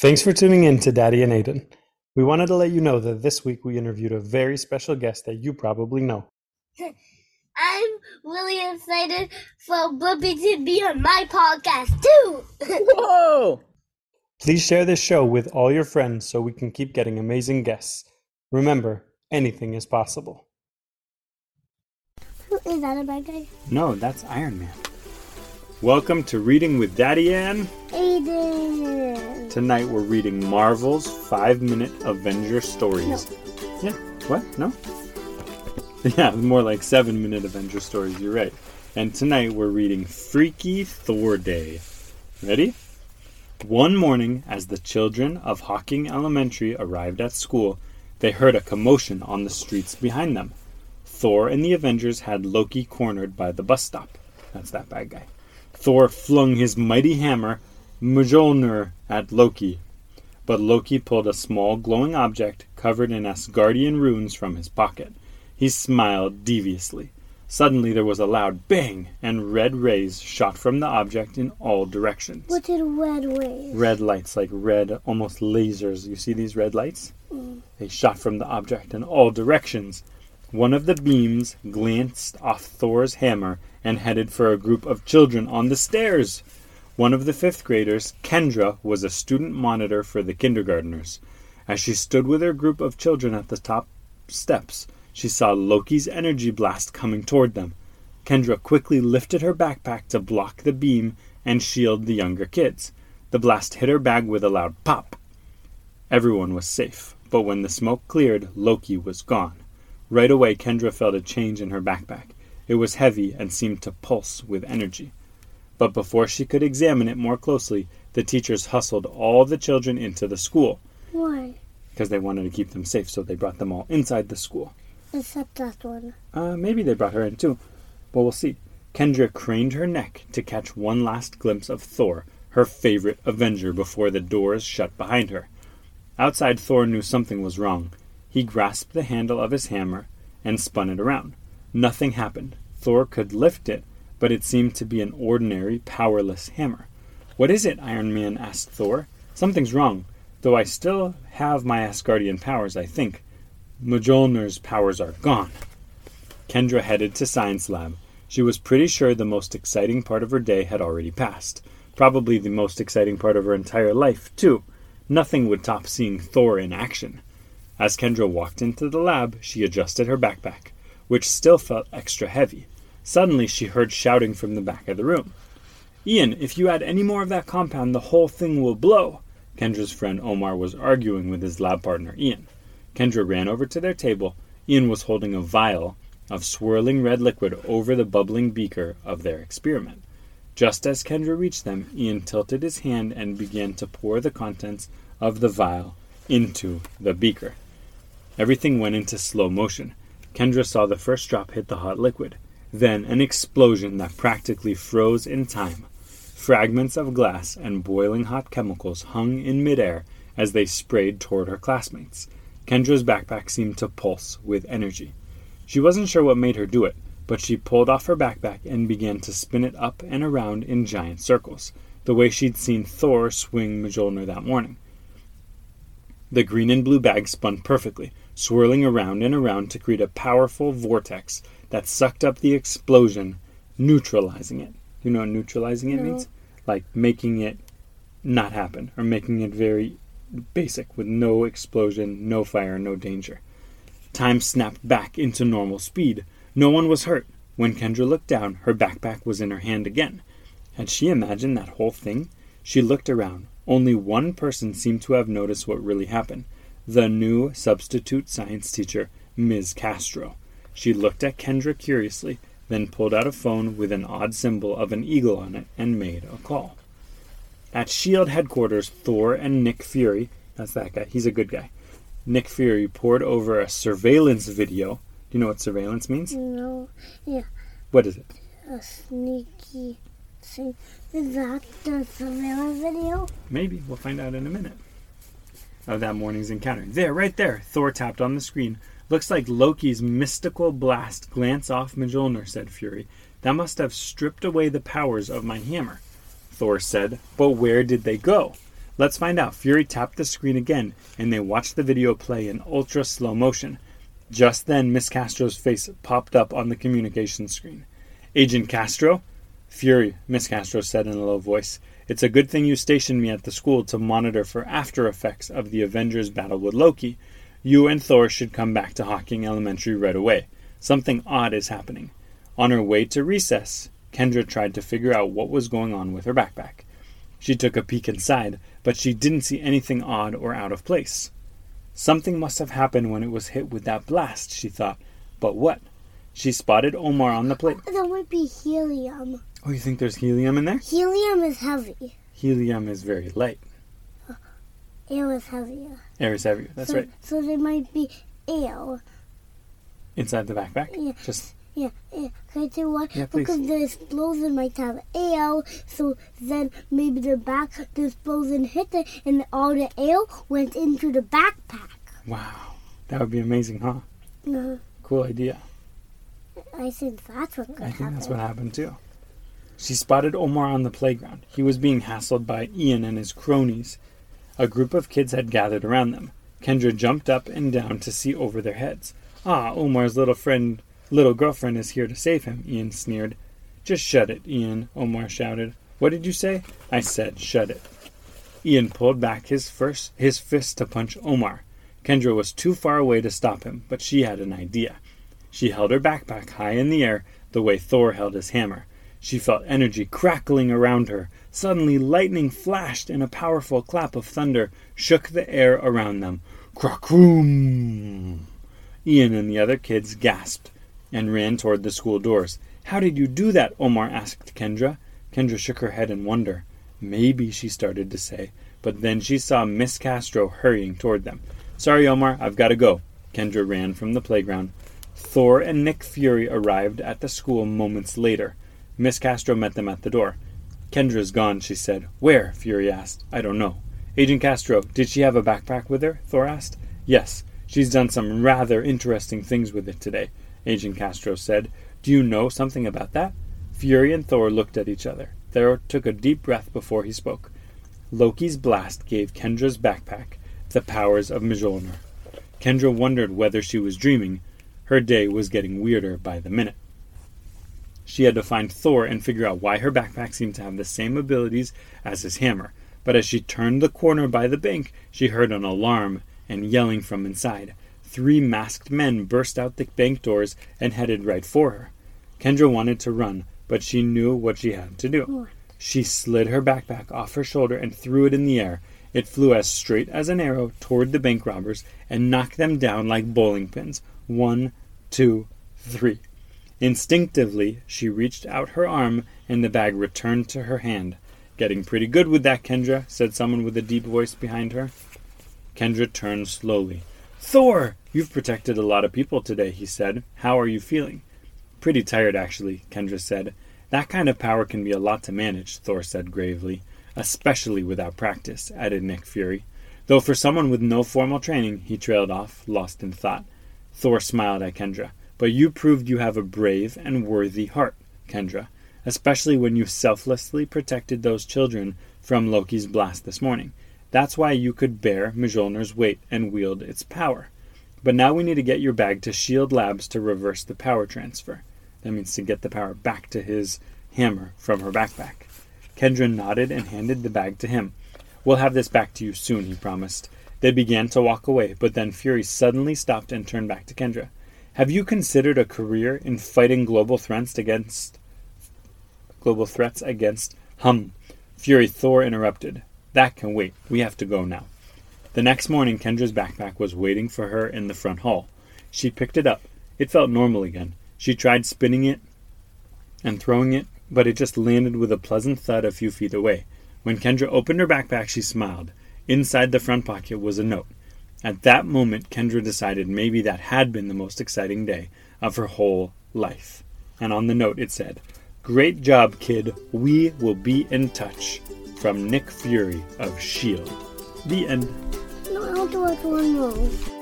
Thanks for tuning in to Daddy and Aiden. We wanted to let you know that this week we interviewed a very special guest that you probably know. I'm really excited for Blippi to be on my podcast too. Whoa! Please share this show with all your friends so we can keep getting amazing guests. Remember, anything is possible. Is that a bad guy? No, that's Iron Man. Welcome to Reading with Daddy Ann. Aiden. Tonight we're reading Marvel's 5 Minute Avenger Stories. Yeah, what? No? Yeah, more like 7 Minute Avenger Stories, you're right. And tonight we're reading Freaky Thor Day. Ready? One morning, as the children of Hawking Elementary arrived at school, they heard a commotion on the streets behind them. Thor and the Avengers had Loki cornered by the bus stop. That's that bad guy. Thor flung his mighty hammer, Mjolnir, at Loki. But Loki pulled a small glowing object covered in Asgardian runes from his pocket. He smiled deviously. Suddenly there was a loud bang, and red rays shot from the object in all directions. What did red rays? Red lights, like red, almost lasers. You see these red lights? Mm. They shot from the object in all directions. One of the beams glanced off Thor's hammer and headed for a group of children on the stairs. One of the fifth graders, Kendra, was a student monitor for the kindergartners. As she stood with her group of children at the top steps, she saw Loki's energy blast coming toward them. Kendra quickly lifted her backpack to block the beam and shield the younger kids. The blast hit her bag with a loud pop. Everyone was safe, but when the smoke cleared, Loki was gone. Right away, Kendra felt a change in her backpack. It was heavy and seemed to pulse with energy. But before she could examine it more closely, the teachers hustled all the children into the school Why? because they wanted to keep them safe, so they brought them all inside the school. Except that one. Uh, maybe they brought her in too, but we'll see. Kendra craned her neck to catch one last glimpse of Thor, her favorite Avenger, before the doors shut behind her. Outside, Thor knew something was wrong. He grasped the handle of his hammer and spun it around. Nothing happened. Thor could lift it, but it seemed to be an ordinary, powerless hammer. What is it? Iron Man asked Thor. Something's wrong, though I still have my Asgardian powers, I think. Mjolnir's powers are gone. Kendra headed to Science Lab. She was pretty sure the most exciting part of her day had already passed. Probably the most exciting part of her entire life, too. Nothing would top seeing Thor in action. As Kendra walked into the lab, she adjusted her backpack, which still felt extra heavy. Suddenly, she heard shouting from the back of the room. Ian, if you add any more of that compound, the whole thing will blow. Kendra's friend Omar was arguing with his lab partner Ian. Kendra ran over to their table. Ian was holding a vial of swirling red liquid over the bubbling beaker of their experiment. Just as Kendra reached them, Ian tilted his hand and began to pour the contents of the vial into the beaker. Everything went into slow motion. Kendra saw the first drop hit the hot liquid, then an explosion that practically froze in time. Fragments of glass and boiling hot chemicals hung in midair as they sprayed toward her classmates. Kendra's backpack seemed to pulse with energy. She wasn't sure what made her do it, but she pulled off her backpack and began to spin it up and around in giant circles, the way she'd seen Thor swing Mjolnir that morning. The green and blue bag spun perfectly, swirling around and around to create a powerful vortex that sucked up the explosion, neutralizing it. You know what neutralizing it No. means? Like making it not happen, or making it very basic with no explosion, no fire, no danger. Time snapped back into normal speed. No one was hurt. When Kendra looked down, her backpack was in her hand again. Had she imagined that whole thing? She looked around. Only one person seemed to have noticed what really happened the new substitute science teacher, Ms. Castro. She looked at Kendra curiously, then pulled out a phone with an odd symbol of an eagle on it and made a call. At SHIELD headquarters, Thor and Nick Fury, that's that guy, he's a good guy. Nick Fury poured over a surveillance video. Do you know what surveillance means? No, Yeah. What is it? a sneaky thing. Is that the surveillance video? Maybe. We'll find out in a minute. Of that morning's encounter. There, right there. Thor tapped on the screen. Looks like Loki's mystical blast glance off Mjolnir, said Fury. That must have stripped away the powers of my hammer. Thor said, But where did they go? Let's find out. Fury tapped the screen again, and they watched the video play in ultra slow motion. Just then, Miss Castro's face popped up on the communication screen. Agent Castro? Fury, Miss Castro said in a low voice. It's a good thing you stationed me at the school to monitor for after effects of the Avengers' battle with Loki. You and Thor should come back to Hawking Elementary right away. Something odd is happening. On her way to recess, Kendra tried to figure out what was going on with her backpack. She took a peek inside, but she didn't see anything odd or out of place. Something must have happened when it was hit with that blast, she thought. But what? She spotted Omar on the plate. Uh, that might be helium. Oh, you think there's helium in there? Helium is heavy. Helium is very light. Air is heavier. Is heavier. That's so, right. So there might be air. Inside the backpack? Yeah. Just Yeah, yeah. Can I tell you why? Yeah, please. because the explosion might have air, so then maybe the back the explosion hit it, and all the air went into the backpack. wow. That would be amazing, huh? Uh, Cool idea. I think that's what could I think happen. that's what happened too. She spotted Omar on the playground. He was being hassled by Ian and his cronies. A group of kids had gathered around them. Kendra jumped up and down to see over their heads. Ah, Omar's little friend, little girlfriend is here to save him, Ian sneered. Just shut it, Ian, Omar shouted. What did you say? I said, shut it. Ian pulled back his first his fist to punch Omar. Kendra was too far away to stop him, but she had an idea. She held her backpack high in the air, the way Thor held his hammer. She felt energy crackling around her. Suddenly, lightning flashed, and a powerful clap of thunder shook the air around them. Crackroom! Ian and the other kids gasped and ran toward the school doors. How did you do that? Omar asked Kendra. Kendra shook her head in wonder. Maybe, she started to say, but then she saw Miss Castro hurrying toward them. Sorry, Omar, I've got to go. Kendra ran from the playground. Thor and Nick Fury arrived at the school moments later. Miss Castro met them at the door. Kendra's gone, she said. Where? Fury asked. I don't know. Agent Castro, did she have a backpack with her? Thor asked. Yes, she's done some rather interesting things with it today, Agent Castro said. Do you know something about that? Fury and Thor looked at each other. Thor took a deep breath before he spoke. Loki's blast gave Kendra's backpack the powers of Mjolnir. Kendra wondered whether she was dreaming. Her day was getting weirder by the minute. She had to find Thor and figure out why her backpack seemed to have the same abilities as his hammer. But as she turned the corner by the bank, she heard an alarm and yelling from inside. Three masked men burst out the bank doors and headed right for her. Kendra wanted to run, but she knew what she had to do. She slid her backpack off her shoulder and threw it in the air. It flew as straight as an arrow toward the bank robbers and knocked them down like bowling pins. One, two, three. Instinctively, she reached out her arm and the bag returned to her hand. Getting pretty good with that, Kendra, said someone with a deep voice behind her. Kendra turned slowly. Thor! You've protected a lot of people today, he said. How are you feeling? Pretty tired, actually, Kendra said. That kind of power can be a lot to manage, Thor said gravely. Especially without practice, added Nick Fury. Though for someone with no formal training, he trailed off, lost in thought. Thor smiled at Kendra. But you proved you have a brave and worthy heart, Kendra, especially when you selflessly protected those children from Loki's blast this morning. That's why you could bear Mjolnir's weight and wield its power. But now we need to get your bag to Shield Labs to reverse the power transfer. That means to get the power back to his hammer from her backpack. Kendra nodded and handed the bag to him. We'll have this back to you soon, he promised. They began to walk away, but then Fury suddenly stopped and turned back to Kendra. Have you considered a career in fighting global threats against global threats against hum? Fury Thor interrupted. That can wait. We have to go now. The next morning, Kendra's backpack was waiting for her in the front hall. She picked it up. It felt normal again. She tried spinning it and throwing it, but it just landed with a pleasant thud a few feet away. When Kendra opened her backpack, she smiled. Inside the front pocket was a note. At that moment, Kendra decided maybe that had been the most exciting day of her whole life. And on the note, it said, Great job, kid. We will be in touch. From Nick Fury of S.H.I.E.L.D. The end. No, I want to watch one more.